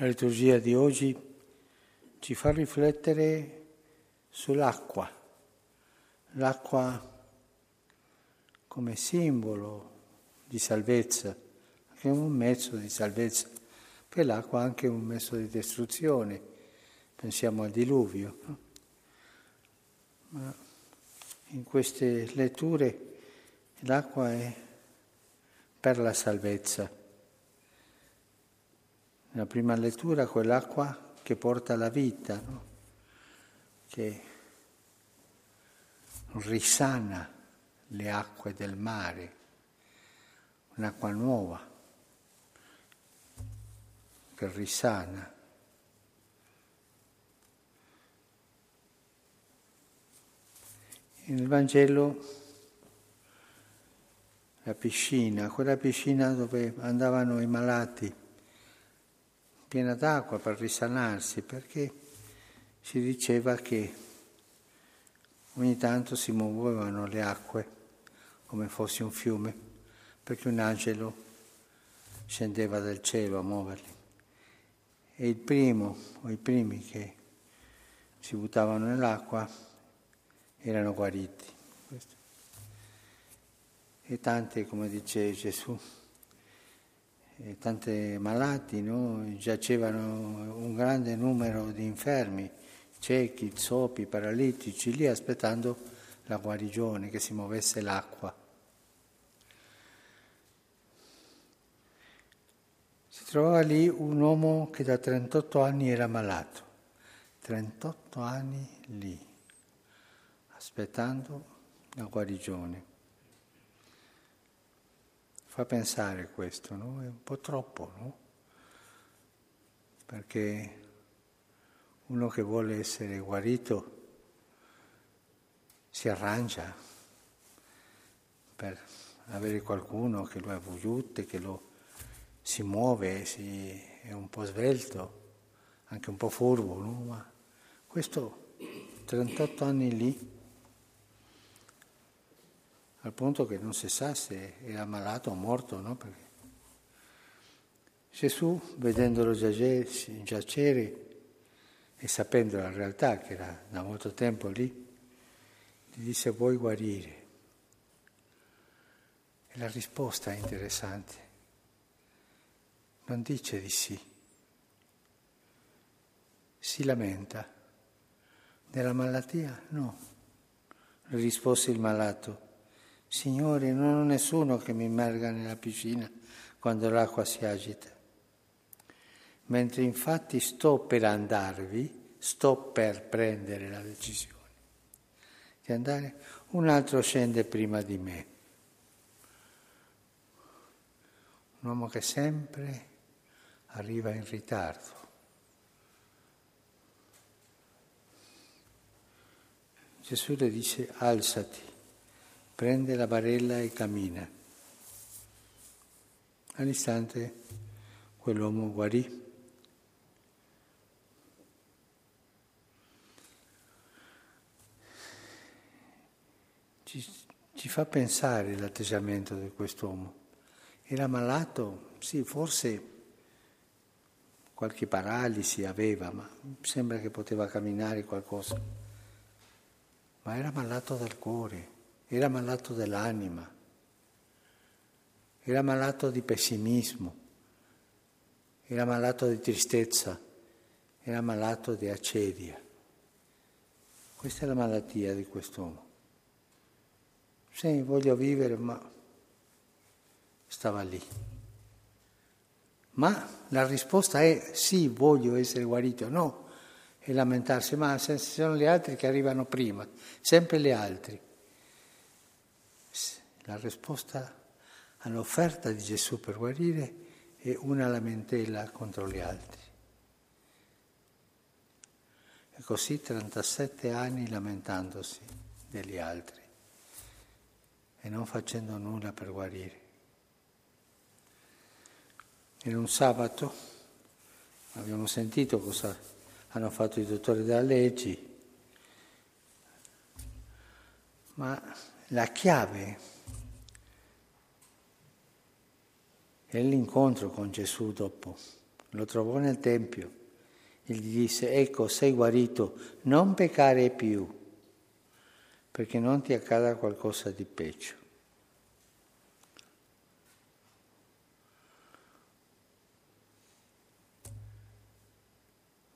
La liturgia di oggi ci fa riflettere sull'acqua, l'acqua come simbolo di salvezza, che è un mezzo di salvezza, per l'acqua anche un mezzo di distruzione, pensiamo al diluvio. Ma in queste letture l'acqua è per la salvezza. Nella prima lettura quell'acqua che porta la vita, no? che risana le acque del mare, un'acqua nuova che risana. Nel Vangelo la piscina, quella piscina dove andavano i malati piena d'acqua per risanarsi, perché si diceva che ogni tanto si muovevano le acque come fosse un fiume, perché un angelo scendeva dal cielo a muoverli. E il primo o i primi che si buttavano nell'acqua erano guariti. E tante, come dice Gesù, tanti malati, no? giacevano un grande numero di infermi, ciechi, zoppi, paralitici, lì aspettando la guarigione, che si muovesse l'acqua. Si trovava lì un uomo che da 38 anni era malato, 38 anni lì, aspettando la guarigione. Fa pensare questo, no? È un po' troppo, no? Perché uno che vuole essere guarito si arrangia per avere qualcuno che lo aiuti, che lo si muove, si, è un po' svelto, anche un po' furbo, no? Ma questo 38 anni lì al punto che non si sa se era malato o morto, no? Perché Gesù, vedendolo giacere e sapendo la realtà che era da molto tempo lì, gli disse vuoi guarire? E la risposta è interessante. Non dice di sì. Si lamenta. Della malattia? No. Rispose il malato Signore, non ho nessuno che mi immerga nella piscina quando l'acqua si agita. Mentre infatti sto per andarvi, sto per prendere la decisione di andare, un altro scende prima di me. Un uomo che sempre arriva in ritardo. Gesù le dice alzati prende la barella e cammina. All'istante quell'uomo guarì. Ci, ci fa pensare l'atteggiamento di quest'uomo. Era malato? Sì, forse qualche paralisi aveva, ma sembra che poteva camminare qualcosa. Ma era malato dal cuore era malato dell'anima, era malato di pessimismo, era malato di tristezza, era malato di acedia. Questa è la malattia di quest'uomo. Sì, voglio vivere, ma stava lì. Ma la risposta è sì, voglio essere guarito, no, e lamentarsi, ma sono gli altri che arrivano prima, sempre gli altri. La risposta all'offerta di Gesù per guarire è una lamentela contro gli altri. E così 37 anni lamentandosi degli altri e non facendo nulla per guarire. In un sabato abbiamo sentito cosa hanno fatto i dottori della legge, ma la chiave è l'incontro con Gesù dopo. Lo trovò nel Tempio. E gli disse, ecco, sei guarito, non peccare più, perché non ti accada qualcosa di peggio.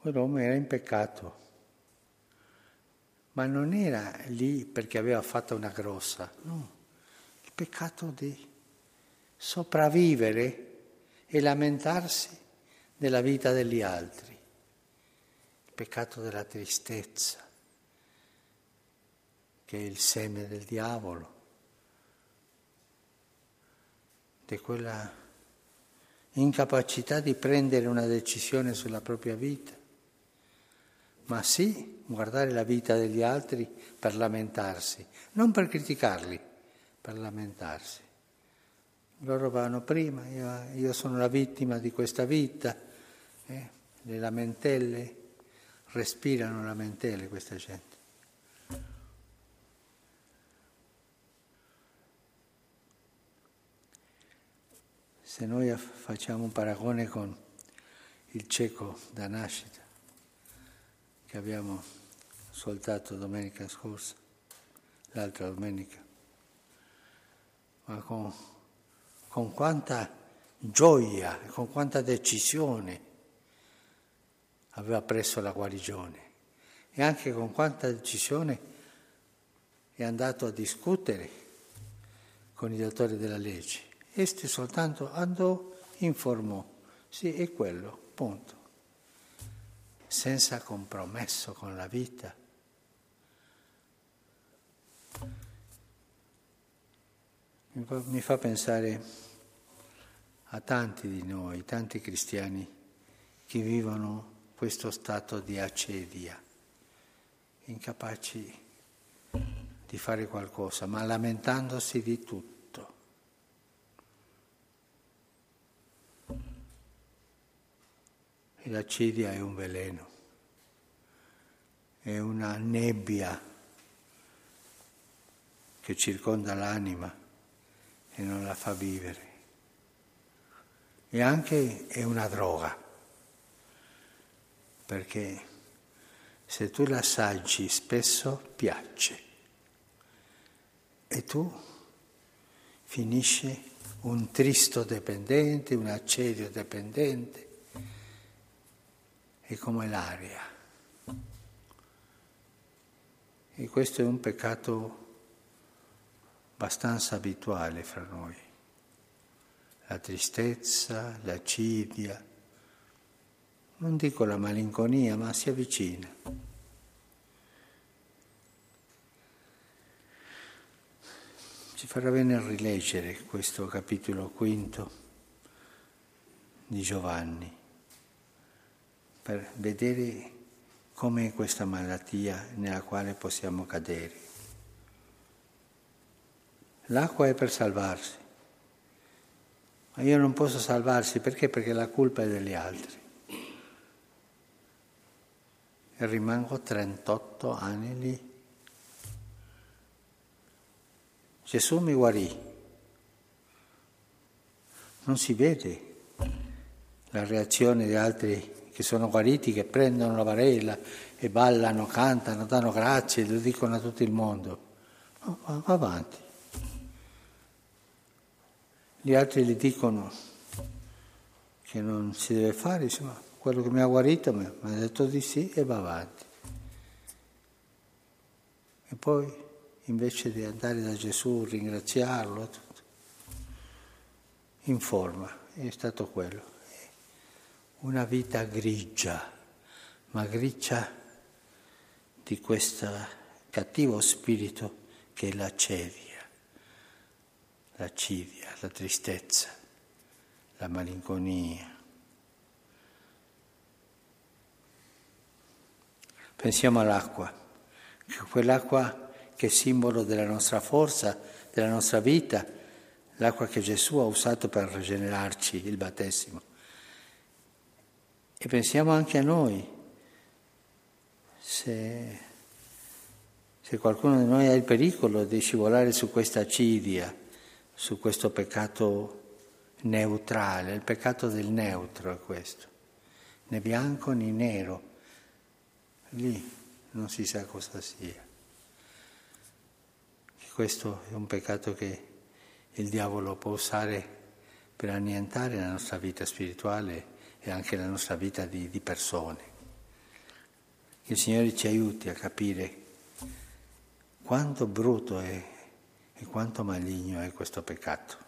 Quell'uomo era in peccato, ma non era lì perché aveva fatto una grossa, no, il peccato di sopravvivere e lamentarsi della vita degli altri, il peccato della tristezza, che è il seme del diavolo, di quella incapacità di prendere una decisione sulla propria vita ma sì guardare la vita degli altri per lamentarsi, non per criticarli, per lamentarsi. Loro vanno prima, io, io sono la vittima di questa vita, eh? le lamentele, respirano lamentele questa gente. Se noi facciamo un paragone con il cieco da nascita, che abbiamo ascoltato domenica scorsa, l'altra domenica, ma con, con quanta gioia, con quanta decisione aveva preso la guarigione e anche con quanta decisione è andato a discutere con i datori della legge. Este soltanto andò, informò, sì, è quello, punto senza compromesso con la vita. Mi fa pensare a tanti di noi, tanti cristiani che vivono questo stato di acedia, incapaci di fare qualcosa, ma lamentandosi di tutto. E l'acidia è un veleno, è una nebbia che circonda l'anima e non la fa vivere. E anche è una droga, perché se tu l'assaggi spesso piace e tu finisci un tristo dipendente, un accedio dipendente è come l'aria. E questo è un peccato abbastanza abituale fra noi. La tristezza, l'acidia, non dico la malinconia, ma si avvicina. Ci farà bene rileggere questo capitolo quinto di Giovanni per vedere com'è questa malattia nella quale possiamo cadere. L'acqua è per salvarsi, ma io non posso salvarsi perché? Perché la colpa è degli altri. E rimango 38 anni lì. Gesù mi guarì. Non si vede la reazione di altri che sono guariti, che prendono la varela e ballano, cantano, danno grazie, lo dicono a tutto il mondo. No, va avanti. Gli altri gli dicono che non si deve fare, insomma, quello che mi ha guarito mi ha detto di sì e va avanti. E poi, invece di andare da Gesù, ringraziarlo, tutto, informa, è stato quello una vita grigia, ma grigia di questo cattivo spirito che è l'accedia, l'accidia, la tristezza, la malinconia. Pensiamo all'acqua, quell'acqua che è simbolo della nostra forza, della nostra vita, l'acqua che Gesù ha usato per rigenerarci, il battesimo. E pensiamo anche a noi, se, se qualcuno di noi ha il pericolo di scivolare su questa acidia, su questo peccato neutrale, il peccato del neutro è questo. né bianco né nero. Lì non si sa cosa sia. Questo è un peccato che il diavolo può usare per annientare la nostra vita spirituale e anche la nostra vita di, di persone. Che il Signore ci aiuti a capire quanto brutto è e quanto maligno è questo peccato.